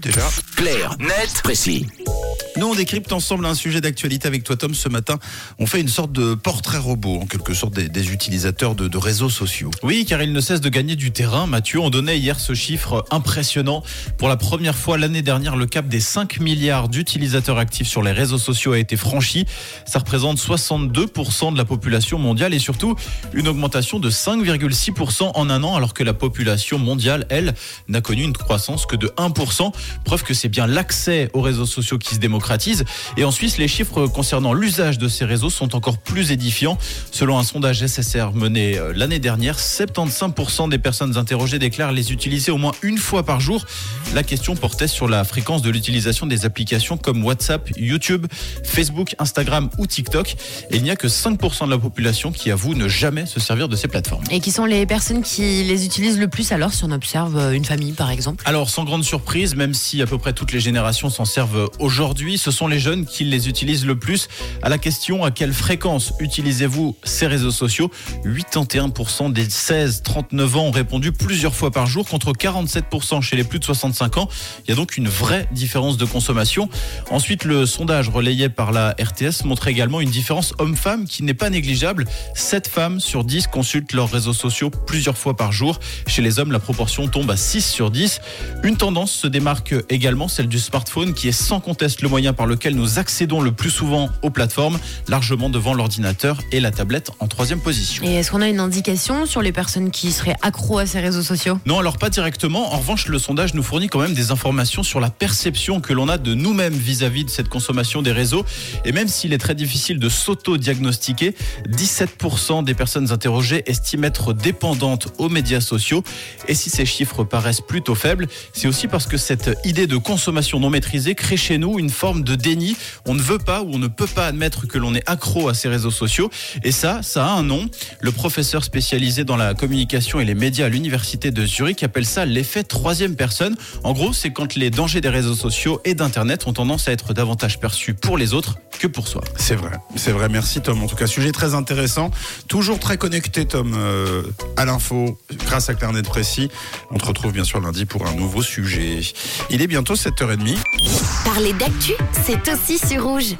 Déjà. Clair, net, précis. Nous, on décrypte ensemble un sujet d'actualité avec toi, Tom. Ce matin, on fait une sorte de portrait robot, en quelque sorte, des, des utilisateurs de, de réseaux sociaux. Oui, car il ne cesse de gagner du terrain. Mathieu, on donnait hier ce chiffre impressionnant. Pour la première fois l'année dernière, le cap des 5 milliards d'utilisateurs actifs sur les réseaux sociaux a été franchi. Ça représente 62% de la population mondiale et surtout une augmentation de 5,6% en un an, alors que la population mondiale, elle, n'a connu une croissance que de 1%. Preuve que c'est bien l'accès aux réseaux sociaux qui se démocratise. Et en Suisse, les chiffres concernant l'usage de ces réseaux sont encore plus édifiants. Selon un sondage SSR mené euh, l'année dernière, 75% des personnes interrogées déclarent les utiliser au moins une fois par jour. La question portait sur la fréquence de l'utilisation des applications comme WhatsApp, YouTube, Facebook, Instagram ou TikTok. Et il n'y a que 5% de la population qui avoue ne jamais se servir de ces plateformes. Et qui sont les personnes qui les utilisent le plus alors si on observe euh, une famille par exemple? Alors, sans grande surprise, même si à peu près toutes les générations s'en servent aujourd'hui, ce sont les jeunes qui les utilisent le plus. À la question à quelle fréquence utilisez-vous ces réseaux sociaux? 81% des 16-39 ans ont répondu plusieurs fois par jour contre 47% chez les plus de 65 ans. Il y a donc une vraie différence de consommation. Ensuite, le sondage relayé par la RTS montre également une différence homme-femme qui n'est pas négligeable. 7 femmes sur 10 consultent leurs réseaux sociaux plusieurs fois par jour. Chez les hommes, la proportion tombe à 6 sur 10. Une tendance se démarque également, celle du smartphone qui est sans conteste le moyen par lequel nous accédons le plus souvent aux plateformes, largement devant l'ordinateur et la tablette en troisième position. Et est-ce qu'on a une indication sur les personnes qui seraient accros à ces réseaux sociaux? Non, alors pas directement. En revanche, le sondage nous fournit quand même des informations sur la perception que l'on a de nous-mêmes vis-à-vis de cette consommation des réseaux. Et même s'il est très difficile de s'auto-diagnostiquer, 17% des personnes interrogées estiment être dépendantes aux médias sociaux. Et si ces chiffres paraissent plutôt faibles, c'est aussi parce que cette idée de consommation non maîtrisée crée chez nous une forme de déni. On ne veut pas ou on ne peut pas admettre que l'on est accro à ces réseaux sociaux. Et ça, ça a un nom. Le professeur spécialisé dans la communication et les médias à l'université de Zurich appelle ça l'effet troisième personne. En gros, c'est quand les dangers des réseaux sociaux et d'Internet ont tendance à être davantage perçus pour les autres que pour soi. C'est vrai, c'est vrai. Merci, Tom. En tout cas, sujet très intéressant. Toujours très connecté, Tom, euh, à l'info, grâce à Clarnet Précis. On te retrouve bien sûr lundi pour un nouveau sujet. Il est bientôt 7h30. Parler d'actu, c'est aussi sur rouge.